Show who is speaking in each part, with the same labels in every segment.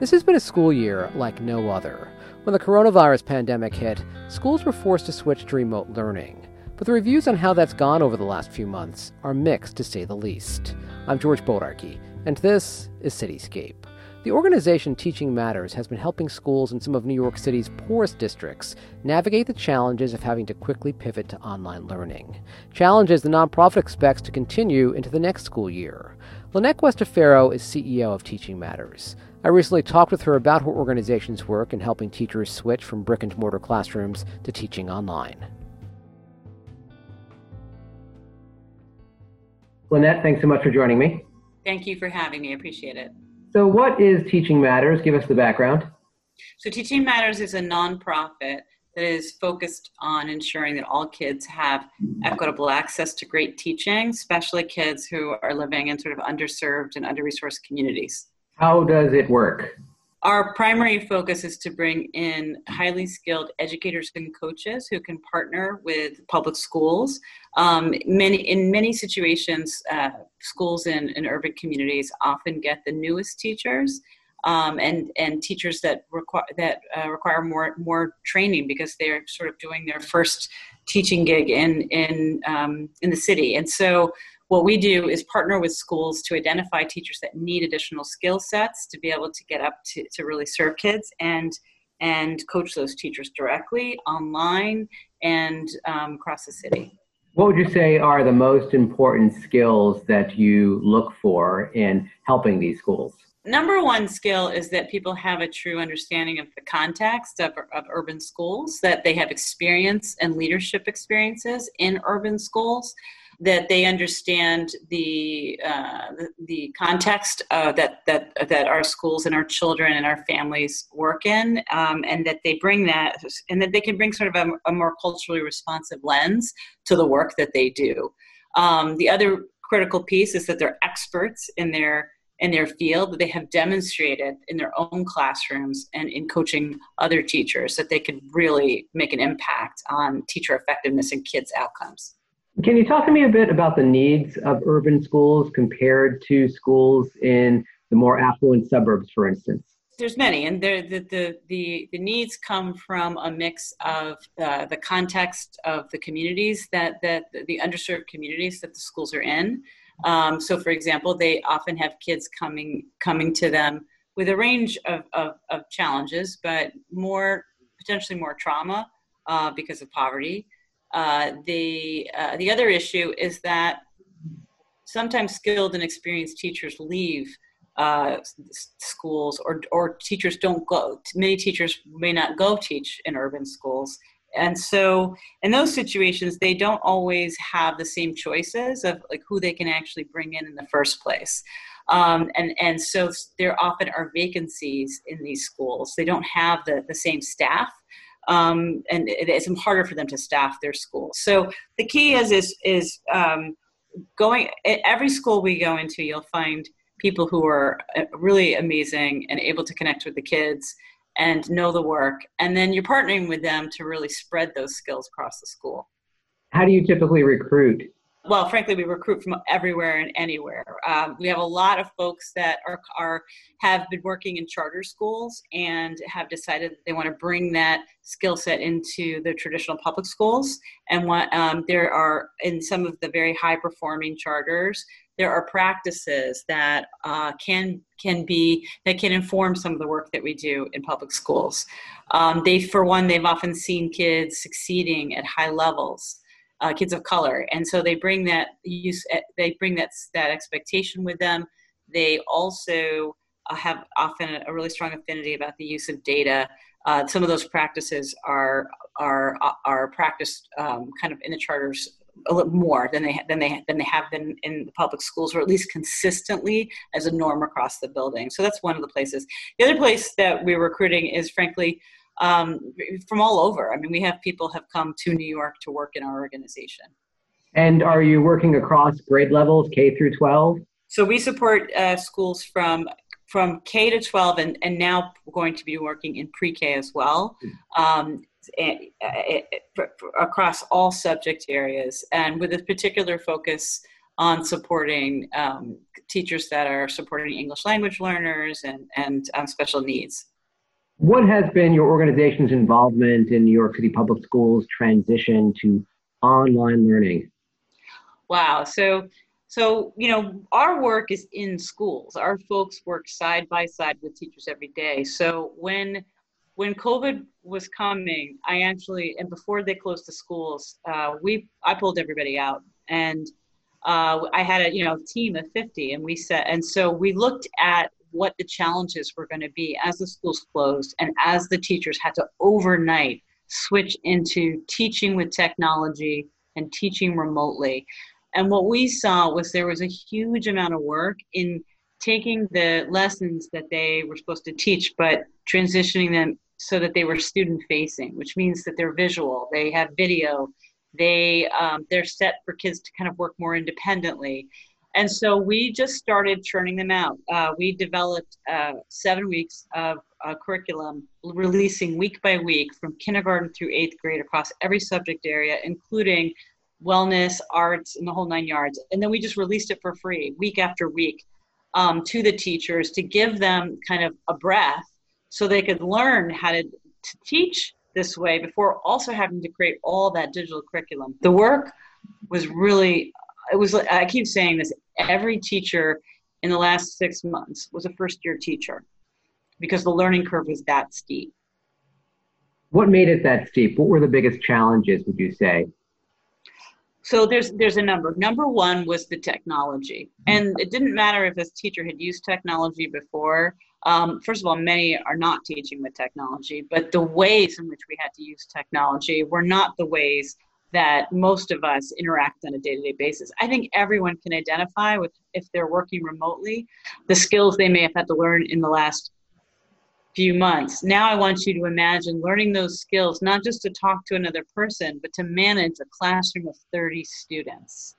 Speaker 1: This has been a school year like no other. When the coronavirus pandemic hit, schools were forced to switch to remote learning. But the reviews on how that's gone over the last few months are mixed to say the least. I'm George Bodarky, and this is Cityscape. The organization Teaching Matters has been helping schools in some of New York City's poorest districts navigate the challenges of having to quickly pivot to online learning. Challenges the nonprofit expects to continue into the next school year. Lynette Guastaferro is CEO of Teaching Matters. I recently talked with her about her organization's work in helping teachers switch from brick and mortar classrooms to teaching online. Lynette, thanks so much for joining me.
Speaker 2: Thank you for having me. I appreciate it.
Speaker 1: So, what is Teaching Matters? Give us the background.
Speaker 2: So, Teaching Matters is a nonprofit that is focused on ensuring that all kids have equitable access to great teaching, especially kids who are living in sort of underserved and under resourced communities.
Speaker 1: How does it work?
Speaker 2: Our primary focus is to bring in highly skilled educators and coaches who can partner with public schools. Um, many, in many situations, uh, schools in, in urban communities often get the newest teachers um, and and teachers that require that uh, require more more training because they're sort of doing their first teaching gig in in um, in the city. And so what we do is partner with schools to identify teachers that need additional skill sets to be able to get up to, to really serve kids and and coach those teachers directly online and um, across the city.
Speaker 1: What would you say are the most important skills that you look for in helping these schools?
Speaker 2: Number one skill is that people have a true understanding of the context of, of urban schools, that they have experience and leadership experiences in urban schools, that they understand the uh, the, context uh, that that that our schools and our children and our families work in, um, and that they bring that, and that they can bring sort of a, a more culturally responsive lens to the work that they do. Um, the other critical piece is that they're experts in their in their field that they have demonstrated in their own classrooms and in coaching other teachers that they can really make an impact on teacher effectiveness and kids outcomes
Speaker 1: can you talk to me a bit about the needs of urban schools compared to schools in the more affluent suburbs, for instance?
Speaker 2: There's many, and the, the, the, the needs come from a mix of uh, the context of the communities that, that the underserved communities that the schools are in. Um, so, for example, they often have kids coming coming to them with a range of, of, of challenges, but more potentially more trauma uh, because of poverty. Uh, the uh, the other issue is that sometimes skilled and experienced teachers leave uh, schools, or or teachers don't go. Many teachers may not go teach in urban schools, and so in those situations, they don't always have the same choices of like who they can actually bring in in the first place. Um, and and so there often are vacancies in these schools. They don't have the the same staff um, and it, it's harder for them to staff their schools. So the key is is is um, going every school we go into, you'll find people who are uh, really amazing and able to connect with the kids and know the work, and then you're partnering with them to really spread those skills across the school.
Speaker 1: How do you typically recruit
Speaker 2: well, frankly, we recruit from everywhere and anywhere. Um, we have a lot of folks that are, are have been working in charter schools and have decided that they want to bring that skill set into the traditional public schools. And what, um, there are in some of the very high performing charters, there are practices that uh, can can be that can inform some of the work that we do in public schools. Um, they, for one, they've often seen kids succeeding at high levels uh, kids of color, and so they bring that use eh, they bring that that expectation with them. They also uh, have often a really strong affinity about the use of data. Uh, some of those practices are are are practiced um, kind of in the charters a little more than they than they than they have been in the public schools, or at least consistently as a norm across the building. So that's one of the places. The other place that we're recruiting is, frankly, um, from all over. I mean, we have people have come to New York to work in our organization.
Speaker 1: And are you working across grade levels, K through 12?
Speaker 2: So we support uh, schools from from K to 12, and, and now we're going to be working in pre-K as well, um, and, uh, across all subject areas, and with a particular focus on supporting um, teachers that are supporting English language learners and, and um, special needs.
Speaker 1: What has been your organization's involvement in New York City Public Schools transition to online learning?
Speaker 2: Wow. So, so you know, our work is in schools. Our folks work side by side with teachers every day. So when when COVID was coming, I actually and before they closed the schools, uh, we I pulled everybody out and uh, I had a you know team of 50, and we said, and so we looked at what the challenges were going to be as the schools closed and as the teachers had to overnight switch into teaching with technology and teaching remotely. And what we saw was there was a huge amount of work in taking the lessons that they were supposed to teach, but transitioning them so that they were student facing, which means that they're visual, they have video, they um, they're set for kids to kind of work more independently. And so we just started churning them out. Uh, we developed uh, seven weeks of uh, curriculum, releasing week by week from kindergarten through eighth grade across every subject area, including wellness, arts, and the whole nine yards. And then we just released it for free week after week um, to the teachers to give them kind of a breath so they could learn how to, to teach this way before also having to create all that digital curriculum. The work was really, it was, I keep saying this, every teacher in the last six months was a first year teacher because the learning curve was that steep.
Speaker 1: What made it that steep? What were the biggest challenges, would you say?
Speaker 2: So there's there's a number. Number one was the technology, and it didn't matter if this teacher had used technology before. Um, first of all, many are not teaching with technology, but the ways in which we had to use technology were not the ways that most of us interact on a day-to-day basis. I think everyone can identify with if they're working remotely, the skills they may have had to learn in the last few months. Now I want you to imagine learning those skills, not just to talk to another person, but to manage a classroom of 30 students.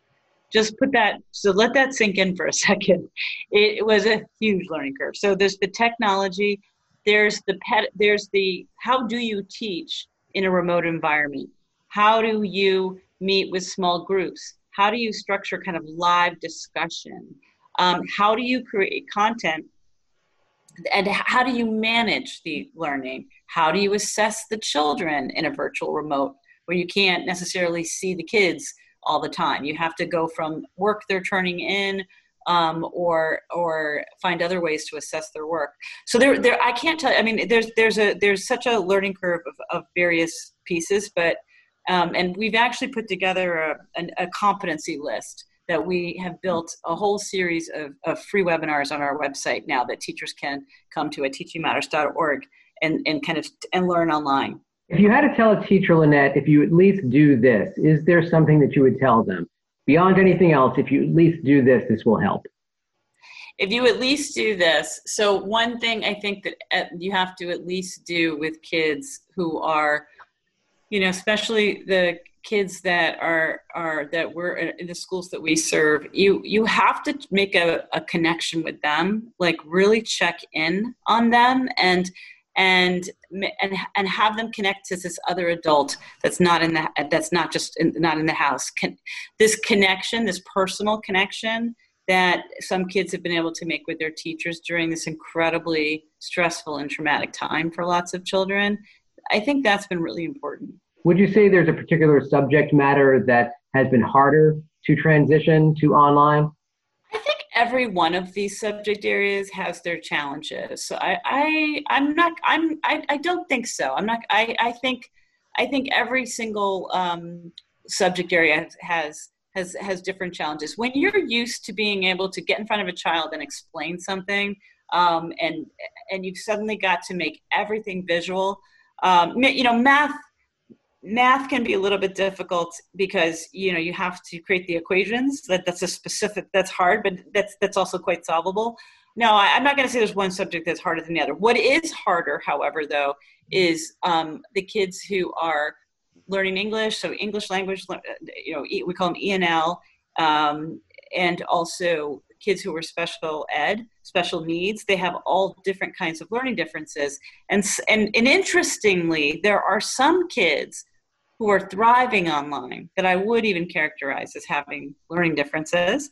Speaker 2: Just put that, so let that sink in for a second. It, it was a huge learning curve. So there's the technology, there's the pet, there's the how do you teach in a remote environment? How do you meet with small groups? How do you structure kind of live discussion? Um, how do you create content and how do you manage the learning? How do you assess the children in a virtual remote where you can't necessarily see the kids all the time? You have to go from work they're turning in um, or or find other ways to assess their work. So there, there I can't tell. I mean, there's there's a there's such a learning curve of, of various pieces, but um, and we've actually put together a, a, a competency list that we have built a whole series of, of free webinars on our website now that teachers can come to at teachingmatters.org and, and kind of and learn online.
Speaker 1: If you had to tell a teacher, Lynette, if you at least do this, is there something that you would tell them? Beyond anything else, if you at least do this, this will help.
Speaker 2: If you at least do this, so one thing I think that uh, you have to at least do with kids who are, you know, especially the kids that are are that we're in the schools that we serve you you have to make a, a connection with them like really check in on them and and and and have them connect to this other adult that's not in the that's not just in, not in the house. This connection this personal connection that some kids have been able to make with their teachers during this incredibly stressful and traumatic time for lots of children i think that's been really important
Speaker 1: would you say there's a particular subject matter that has been harder to transition to online?
Speaker 2: I think every one of these subject areas has their challenges. So I, I I'm not I'm I, I don't think so. I'm not I, I think I think every single um, subject area has has has different challenges. When you're used to being able to get in front of a child and explain something, um, and and you've suddenly got to make everything visual. Um, you know, math math can be a little bit difficult because you know you have to create the equations. That that's a specific that's hard but that's that's also quite solvable. No I, am not going to say there's one subject that's harder than the other. What is harder however though is um, the kids who are learning english so english language you know we call them enl um, and also kids who are special ed special needs they have all different kinds of learning differences and and, and interestingly there are some kids who are thriving online that I would even characterize as having learning differences.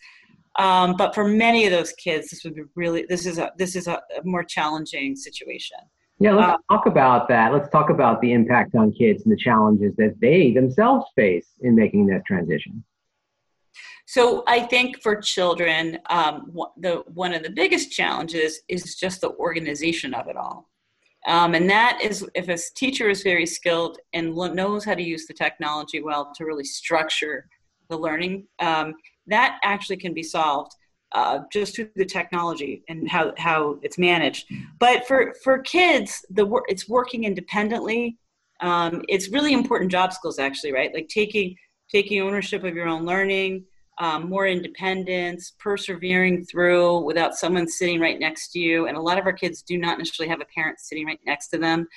Speaker 2: Um, but for many of those kids, this would be really this is a this is a, a more challenging situation.
Speaker 1: Yeah, let's uh, talk about that. Let's talk about the impact on kids and the challenges that they themselves face in making that transition.
Speaker 2: So I think for children, um, the one of the biggest challenges is just the organization of it all. Um, and that is if a teacher is very skilled and knows how to use the technology well to really structure the learning, um, that actually can be solved uh, just through the technology and how, how it's managed. But for, for kids, the it's working independently. Um, it's really important job skills actually, right? Like taking taking ownership of your own learning, um, more independence, persevering through without someone sitting right next to you. And a lot of our kids do not necessarily have a parent sitting right next to them.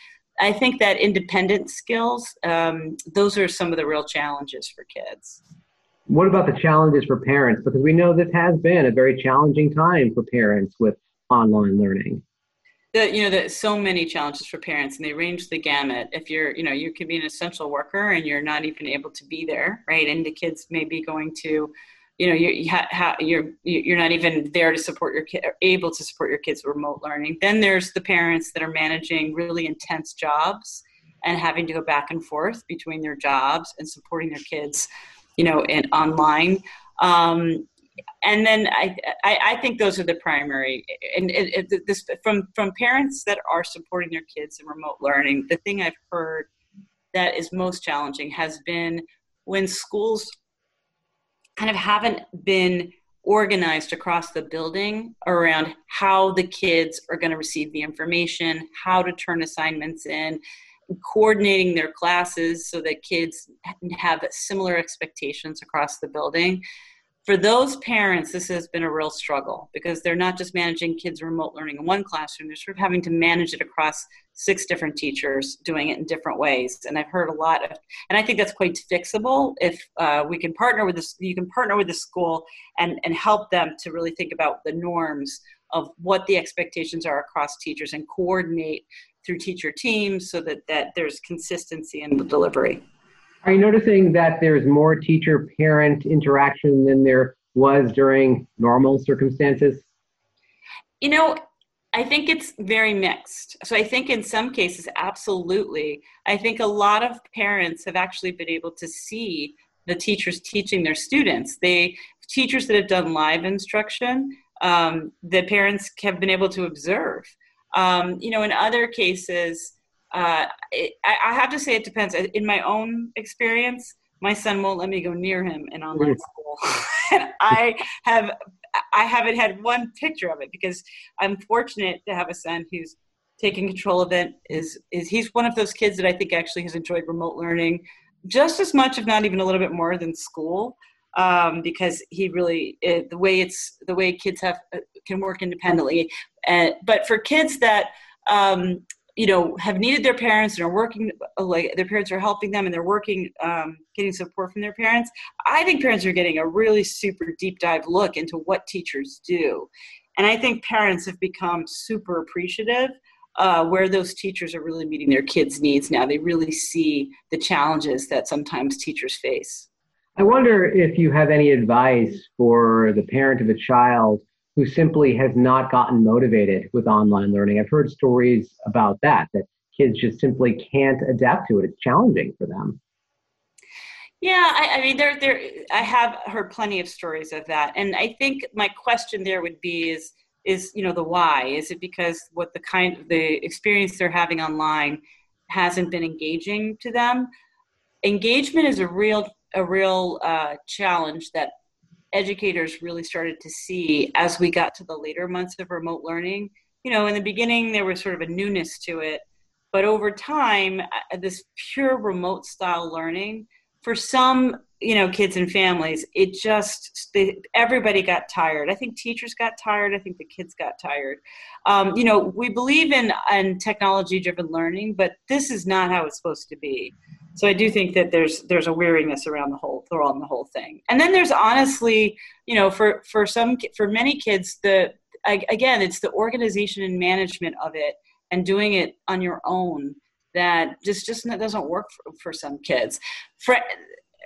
Speaker 2: I think that independent skills, um, those are some of the real challenges for kids.
Speaker 1: What about the challenges for parents? Because we know this has been a very challenging time for parents with online learning.
Speaker 2: The, you know, that so many challenges for parents, and they range the gamut. If you're, you know, you could be an essential worker and you're not even able to be there, right? And the kids may be going to you know you ha, you're you're not even there to support your kid able to support your kids remote learning then there's the parents that are managing really intense jobs and having to go back and forth between their jobs and supporting their kids you know in online um, and then I, I, I think those are the primary and it, it, this from from parents that are supporting their kids in remote learning the thing i've heard that is most challenging has been when schools kind of haven't been organized across the building around how the kids are going to receive the information, how to turn assignments in, coordinating their classes so that kids have similar expectations across the building for those parents, this has been a real struggle because they're not just managing kids remote learning in one classroom, they're sort of having to manage it across six different teachers doing it in different ways. And I've heard a lot of, and I think that's quite fixable if uh, we can partner with this, you can partner with the school and, and help them to really think about the norms of what the expectations are across teachers and coordinate through teacher teams so that, that there's consistency in the delivery.
Speaker 1: Are you noticing that there's more teacher parent interaction than there was during normal circumstances?
Speaker 2: You know, I think it's very mixed. So I think in some cases, absolutely. I think a lot of parents have actually been able to see the teachers teaching their students. They teachers that have done live instruction, um, the parents have been able to observe. Um, you know, in other cases, uh, it, I, have to say it depends. In my own experience, my son won't let me go near him in online school, and I have I haven't had one picture of it because I'm fortunate to have a son who's taking control of it. Is is he's one of those kids that I think actually has enjoyed remote learning just as much, if not even a little bit more, than school. Um, because he really it, the way it's the way kids have uh, can work independently. Uh, but for kids that um, you know have needed their parents and are working like their parents are helping them and they're working um, getting support from their parents i think parents are getting a really super deep dive look into what teachers do. And i think parents have become super appreciative uh, where those teachers are really meeting their kids needs now. They really see the challenges that sometimes teachers face.
Speaker 1: I wonder if you have any advice for the parent of a child who simply has not gotten motivated with online learning. I've heard stories about that, that kids just simply can't adapt to it. It's challenging for them.
Speaker 2: Yeah, I, I, mean, there, there. I have heard plenty of stories of that, and I think my question there would be: is, is you know, the why? Is it because what the kind, of the experience they're having online hasn't been engaging to them? Engagement is a real, a real uh, challenge that educators really started to see as we got to the later months of remote learning. You know, in the beginning, there was sort of a newness to it, but over time, uh, this pure remote style learning, for some, you know, kids and families, it just, they, everybody got tired. I think teachers got tired. I think the kids got tired. Um, you know, we believe in, in technology driven learning, but this is not how it's supposed to be so I do think that there's there's a weariness around the whole around the whole thing. And then there's honestly, you know, for for some for many kids, the again, it's the organization and management of it and doing it on your own that just just doesn't work for, for some kids. For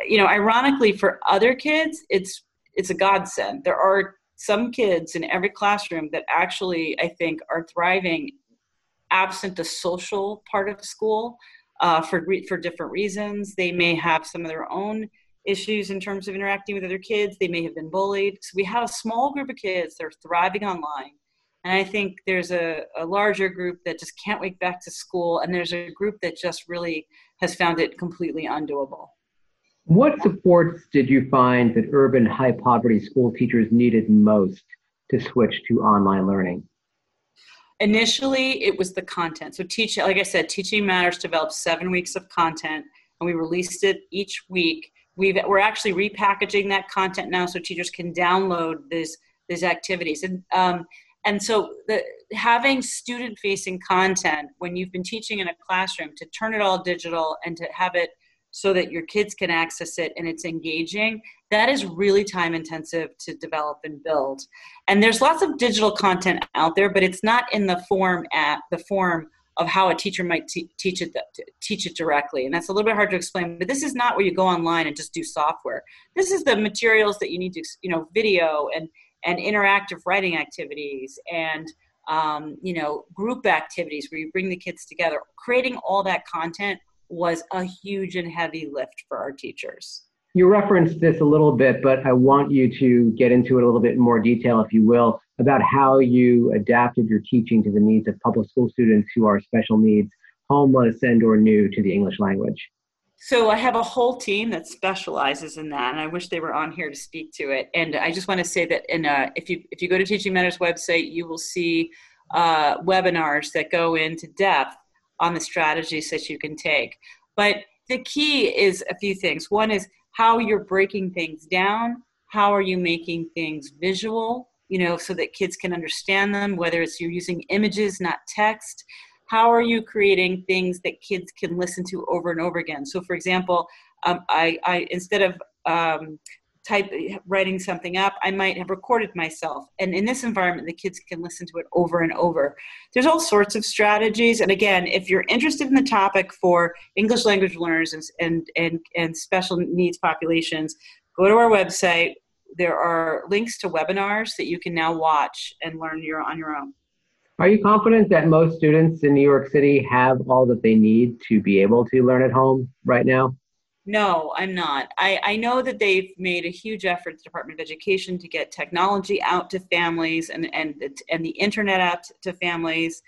Speaker 2: you know, ironically, for other kids, it's it's a godsend. There are some kids in every classroom that actually I think are thriving absent the social part of school uh, for for different reasons. They may have some of their own issues in terms of interacting with other kids. They may have been bullied. So we have a small group of kids that are thriving online. And I think there's a, a larger group that just can't wait back to school. And there's a group that just really has found it completely undoable.
Speaker 1: What supports did you find that urban high poverty school teachers needed most to switch to online learning?
Speaker 2: Initially, it was the content. So, teach, like I said, Teaching Matters developed seven weeks of content, and we released it each week. We've, we're actually repackaging that content now, so teachers can download these these activities. And um, and so, the, having student-facing content when you've been teaching in a classroom to turn it all digital and to have it so that your kids can access it and it's engaging that is really time intensive to develop and build. And there's lots of digital content out there but it's not in the form at the form of how a teacher might teach it teach it directly. And that's a little bit hard to explain but this is not where you go online and just do software. This is the materials that you need to you know video and and interactive writing activities and um, you know group activities where you bring the kids together creating all that content was a huge and heavy lift for our teachers.
Speaker 1: You referenced this a little bit, but I want you to get into it a little bit more detail, if you will, about how you adapted your teaching to the needs of public school students who are special needs, homeless, and or new to the English language.
Speaker 2: So I have a whole team that specializes in that, and I wish they were on here to speak to it. And I just want to say that in uh, if you if you go to Teaching Matters website, you will see uh, webinars that go into depth on the strategies that you can take. But the key is a few things. One is how you're breaking things down. How are you making things visual, you know, so that kids can understand them, whether it's you're using images, not text. How are you creating things that kids can listen to over and over again? So, for example, um, I, I instead of um, type writing something up i might have recorded myself. And in this environment the kids can listen to it over and over. There's all sorts of strategies. And again if you're interested in the topic for english language learners and and and, and special needs populations go to our website. There are links to webinars that you can now watch and learn your on your own
Speaker 1: are you confident that most students in new york city have all that they need to be able to learn at home right now
Speaker 2: no, I'm not. I, I know that they've made a huge effort, the Department of Education, to get technology out to families and, and, and the internet out to families.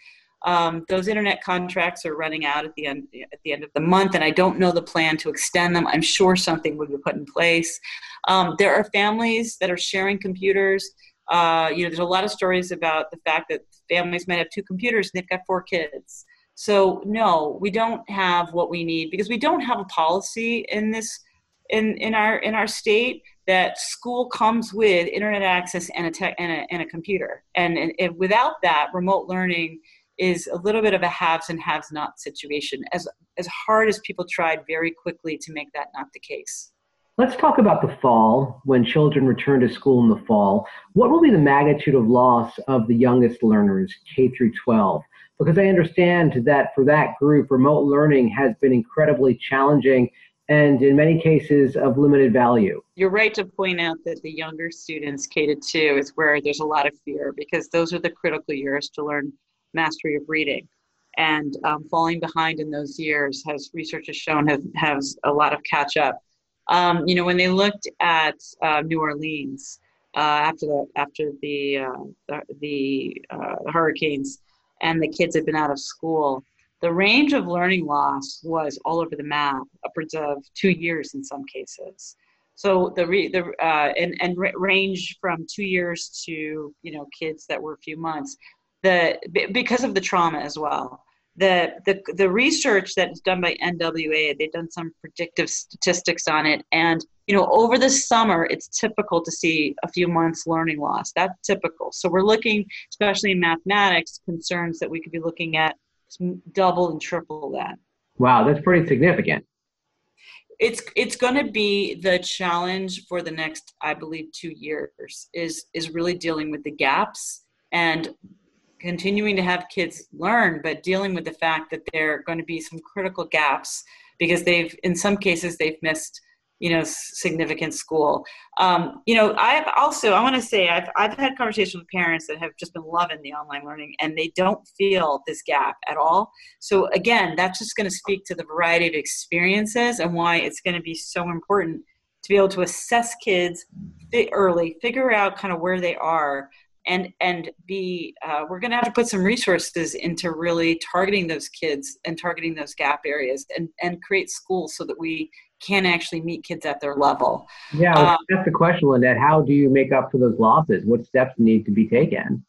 Speaker 2: Um, those internet contracts are running out at the end at the end of the month, and I don't know the plan to extend them. I'm sure something would be put in place. Um, there are families that are sharing computers. Uh, you know, there's a lot of stories about the fact that families might have two computers and they've got four kids. So no, we don't have what we need because we don't have a policy in this in in our in our state that school comes with internet access and a tech and a, and a computer and, and, and without that remote learning is a little bit of a haves and haves not situation as as hard as people tried very quickly to make that not the case
Speaker 1: Let's talk about the fall when children return to school in the fall. What will be the magnitude of loss of the youngest learners, K through 12? because I understand that for that group, remote learning has been incredibly challenging and in many cases of limited value.
Speaker 2: You're right to point out that the younger students, K to 2, is where there's a lot of fear because those are the critical years to learn mastery of reading. And um, falling behind in those years, as research has shown, has, has a lot of catch up. Um, you know, when they looked at uh, New Orleans uh, after the after the uh, the, the uh, hurricanes, and the kids had been out of school, the range of learning loss was all over the map, upwards of two years in some cases. So the re, the uh, and and range from two years to you know kids that were a few months, the because of the trauma as well. The, the the research that's done by NWEA, they've done some predictive statistics on it, and you know, over the summer, it's typical to see a few months learning loss. That's typical. So we're looking, especially in mathematics, concerns that we could be looking at double and triple that.
Speaker 1: Wow, that's pretty significant.
Speaker 2: It's it's going to be the challenge for the next, I believe, two years. Is is really dealing with the gaps and continuing to have kids learn, but dealing with the fact that there are going to be some critical gaps because they've, in some cases, they've missed you know significant school. Um, you know i've also i want to say I've, I've had conversations with parents that have just been loving the online learning and they don't feel this gap at all. So again that's just going to speak to the variety of experiences and why it's going to be so important to be able to assess kids early figure out kind of where they are and and be uh, we're going to have to put some resources into really targeting those kids and targeting those gap areas and and create schools so that we can actually meet kids at their level.
Speaker 3: Yeah, um, that's the question, Lynette. How do you make up for those losses? What steps need to be taken?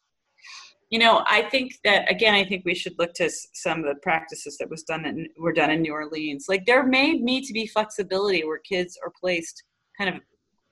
Speaker 2: You know, I think that again, I think we should look to some of the practices that was done in were done in New Orleans. Like there may need to be flexibility where kids are placed kind of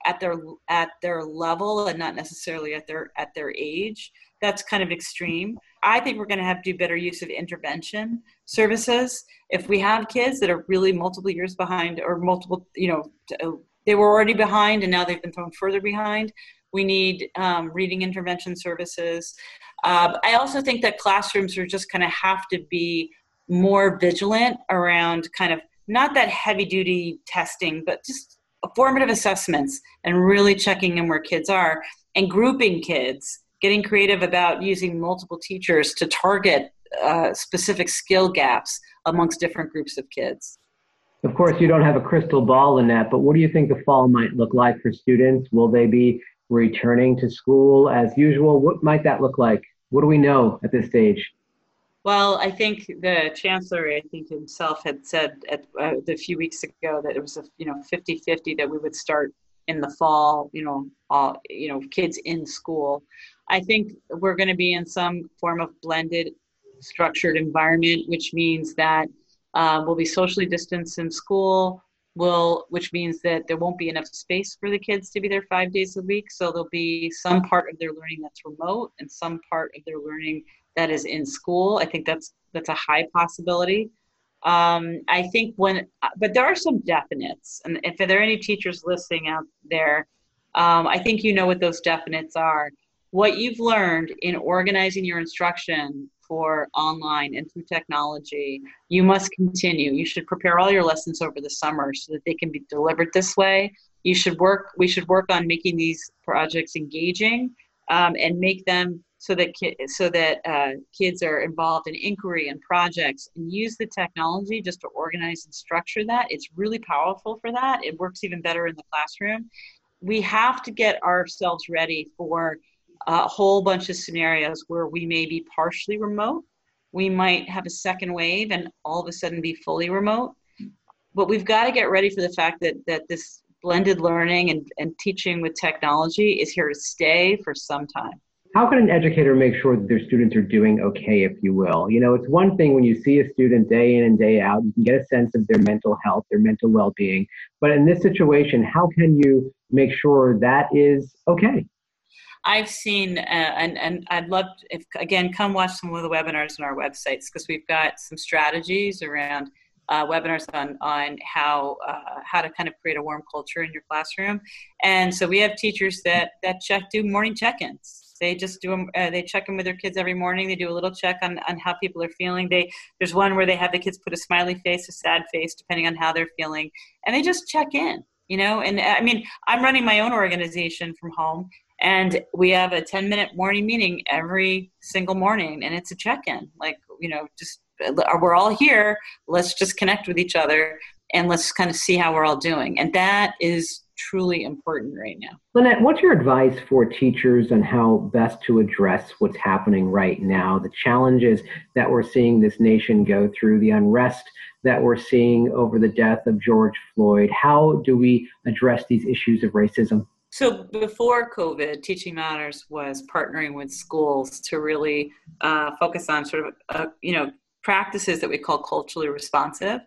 Speaker 2: at their at their level and not necessarily at their at their age. That's kind of extreme. I think we're going to have to do better use of intervention services. If we have kids that are really multiple years behind or multiple, you know, uh, they were already behind and now they've been thrown further behind, we need um, reading intervention services. Uh, I also think that classrooms are just kind of have to be more vigilant around kind of not that heavy duty testing, but just formative assessments and really checking in where kids are and grouping kids getting creative about using multiple teachers to target uh, specific skill gaps amongst different groups of kids.
Speaker 3: Of course, you don't have a crystal ball in that, but what do you think the fall might look like for students? Will they be returning to school as usual? What might that look like? What do we know at this stage?
Speaker 2: Well, I think the chancellor, I think himself had said at, uh, a few weeks ago that it was a you know 50-50 that we would start in the fall, you know, all, you know, kids in school. I think we're going to be in some form of blended, structured environment, which means that uh, we'll be socially distanced in school. Will, which means that there won't be enough space for the kids to be there five days a week. So there'll be some part of their learning that's remote and some part of their learning that is in school. I think that's that's a high possibility. Um, I think when, but there are some definites, and if there are any teachers listening out there, um, I think you know what those definites are what you've learned in organizing your instruction for online and through technology, you must continue. You should prepare all your lessons over the summer so that they can be delivered this way. You should work. We should work on making these projects engaging um, and make them so that ki- so that uh, kids are involved in inquiry and projects and use the technology just to organize and structure that. It's really powerful for that. It works even better in the classroom. We have to get ourselves ready for a whole bunch of scenarios where we may be partially remote. We might have a second wave and all of a sudden be fully remote. But we've got to get ready for the fact that, that this blended learning and, and teaching with technology is here to stay for some time.
Speaker 3: How can an educator make sure that their students are doing okay, if you will? You know, it's one thing when you see a student day in and day out, you can get a sense of their mental health, their mental well being. But in this situation, how can you make sure that is okay?
Speaker 2: I've seen, uh, and, and I'd love, to, if again, come watch some of the webinars on our websites because we've got some strategies around uh, webinars on on how uh, how to kind of create a warm culture in your classroom. And so we have teachers that that check do morning check-ins. They just do them. Uh, they check in with their kids every morning. They do a little check on on how people are feeling. They there's one where they have the kids put a smiley face, a sad face, depending on how they're feeling, and they just check in. You know, and I mean, I'm running my own organization from home, and we have a 10 minute morning meeting every single morning and it's a check-in like you know just we're all here. Let's just connect with each other and let's kind of see how we're all doing. And that is truly important right now.
Speaker 3: Lynette what's your advice for teachers on how best to address what's happening right now? The challenges that we're seeing this nation go through the unrest that we're seeing over the death of george floyd. How do we address these issues of racism?
Speaker 2: So before COVID, Teaching Matters was partnering with schools to really uh, focus on sort of uh, you know practices that we call culturally responsive.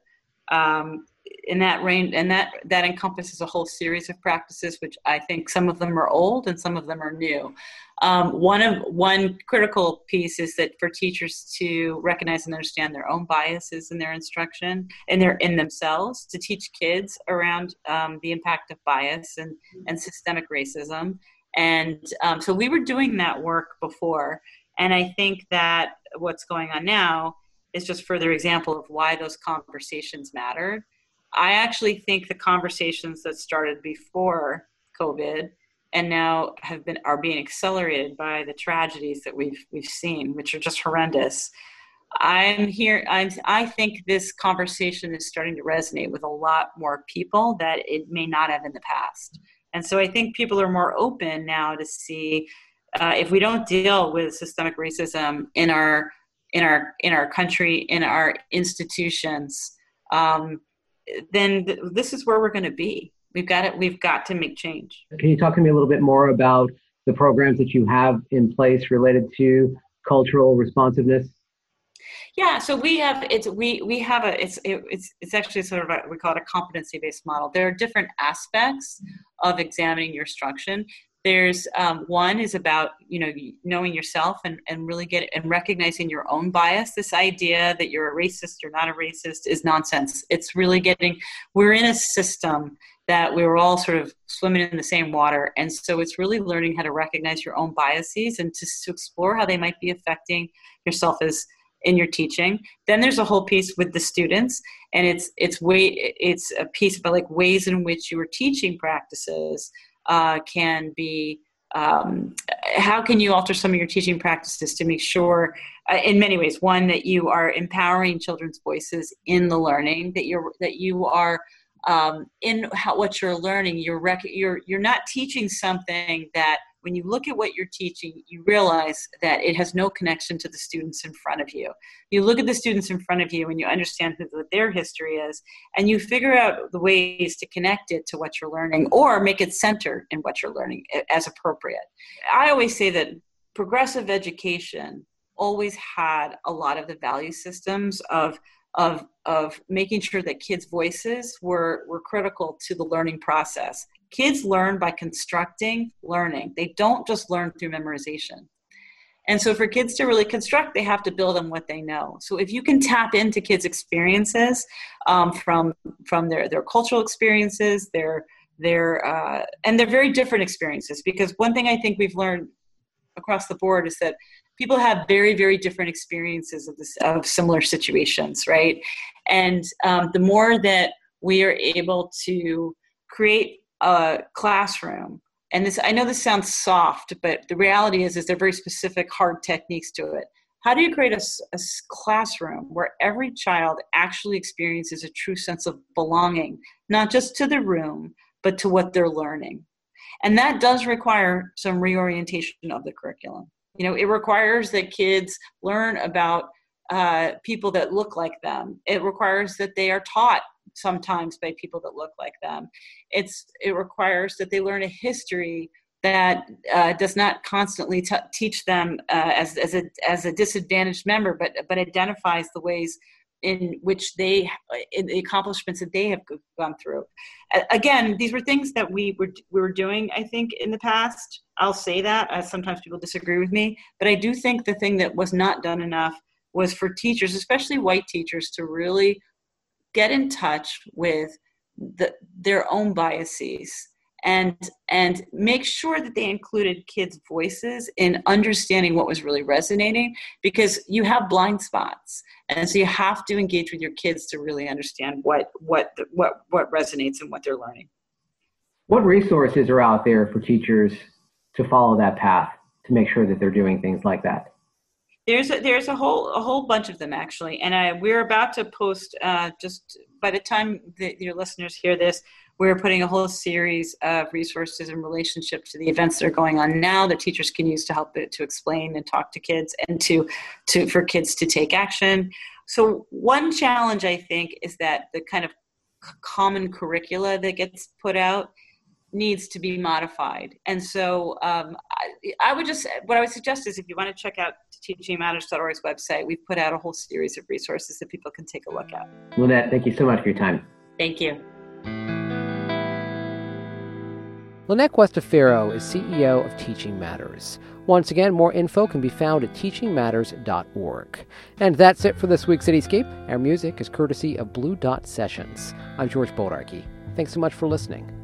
Speaker 2: Um, in that range, and that that encompasses a whole series of practices, which I think some of them are old and some of them are new. Um, one of one critical piece is that for teachers to recognize and understand their own biases in their instruction and their in themselves to teach kids around um, the impact of bias and and systemic racism. And um, so we were doing that work before. And I think that what's going on now is just further example of why those conversations mattered. I actually think the conversations that started before COVID and now have been are being accelerated by the tragedies that we've we've seen, which are just horrendous. I'm here. I'm. I think this conversation is starting to resonate with a lot more people that it may not have in the past, and so I think people are more open now to see uh, if we don't deal with systemic racism in our in our in our country in our institutions, um, then th- this is where we're going to be. We've got it. We've got to make change.
Speaker 3: Can you talk to me a little bit more about the programs that you have in place related to cultural responsiveness?
Speaker 2: Yeah, so we have it's we we have a it's it, it's it's actually sort of a, we call it a competency based model. There are different aspects of examining your instruction. There's um, one is about you know knowing yourself and and really get and recognizing your own bias. This idea that you're a racist you're not a racist is nonsense. It's really getting we're in a system that we were all sort of swimming in the same water. And so it's really learning how to recognize your own biases and to, to explore how they might be affecting yourself as in your teaching. Then there's a whole piece with the students, and it's it's way it's a piece about like ways in which your teaching practices uh, can be. Um, how can you alter some of your teaching practices to make sure, uh, in many ways, one that you are empowering children's voices in the learning, that you're that you are um, in how, what you're learning, you're, rec- you're, you're not teaching something that when you look at what you're teaching, you realize that it has no connection to the students in front of you. You look at the students in front of you and you understand what their history is, and you figure out the ways to connect it to what you're learning or make it center in what you're learning as appropriate. I always say that progressive education always had a lot of the value systems of of of making sure that kids' voices were were critical to the learning process. Kids learn by constructing learning. They don't just learn through memorization. And so for kids to really construct, they have to build on what they know. So if you can tap into kids' experiences um, from from their their cultural experiences, their their uh, and they're very different experiences because one thing I think we've learned across the board is that people have very very different experiences of this of similar situations right and um, the more that we are able to create a classroom. And this i know this sounds soft but the reality is is there very specific hard techniques to it. How do you create a, a classroom where every child actually experiences a true sense of belonging not just to the room but to what they're learning? And that does require some reorientation of the curriculum. You know, it requires that kids learn about uh, people that look like them. It requires that they are taught sometimes by people that look like them. It's it requires that they learn a history that uh, does not constantly t- teach them uh, as as a as a disadvantaged member, but but identifies the ways in which they in the accomplishments that they have gone through again these were things that we were we were doing i think in the past i'll say that as sometimes people disagree with me but i do think the thing that was not done enough was for teachers especially white teachers to really get in touch with the, their own biases and and make sure that they included kids voices in understanding what was really resonating because you have blind spots. And so you have to engage with your kids to really understand what what what what resonates and what they're learning.
Speaker 3: What resources are out there for teachers to follow that path to make sure that they're doing things like that
Speaker 2: there's a, there's a whole a whole bunch of them actually and I, we're about to post uh, just by the time the, your listeners hear this we're putting a whole series of resources in relationship to the events that are going on now that teachers can use to help to explain and talk to kids and to, to for kids to take action. So one challenge I think is that the kind of common curricula that gets put out needs to be modified. And so um, I, I, would just, what I would suggest is if you want to check out teachingmatters.org's website, we've put out a whole series of resources that people can take a look at.
Speaker 3: Lynette, thank you so much for your time.
Speaker 2: Thank you.
Speaker 1: Lynette Guastaferro is CEO of Teaching Matters. Once again, more info can be found at teachingmatters.org. And that's it for this week's Cityscape. Our music is courtesy of Blue Dot Sessions. I'm George Bodarky. Thanks so much for listening.